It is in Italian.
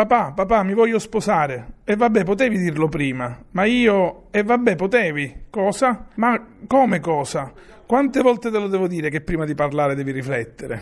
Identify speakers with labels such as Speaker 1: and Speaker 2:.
Speaker 1: Papà, papà, mi voglio sposare. E vabbè, potevi dirlo prima. Ma io... E vabbè, potevi. Cosa? Ma come cosa? Quante volte te lo devo dire che prima di parlare devi riflettere?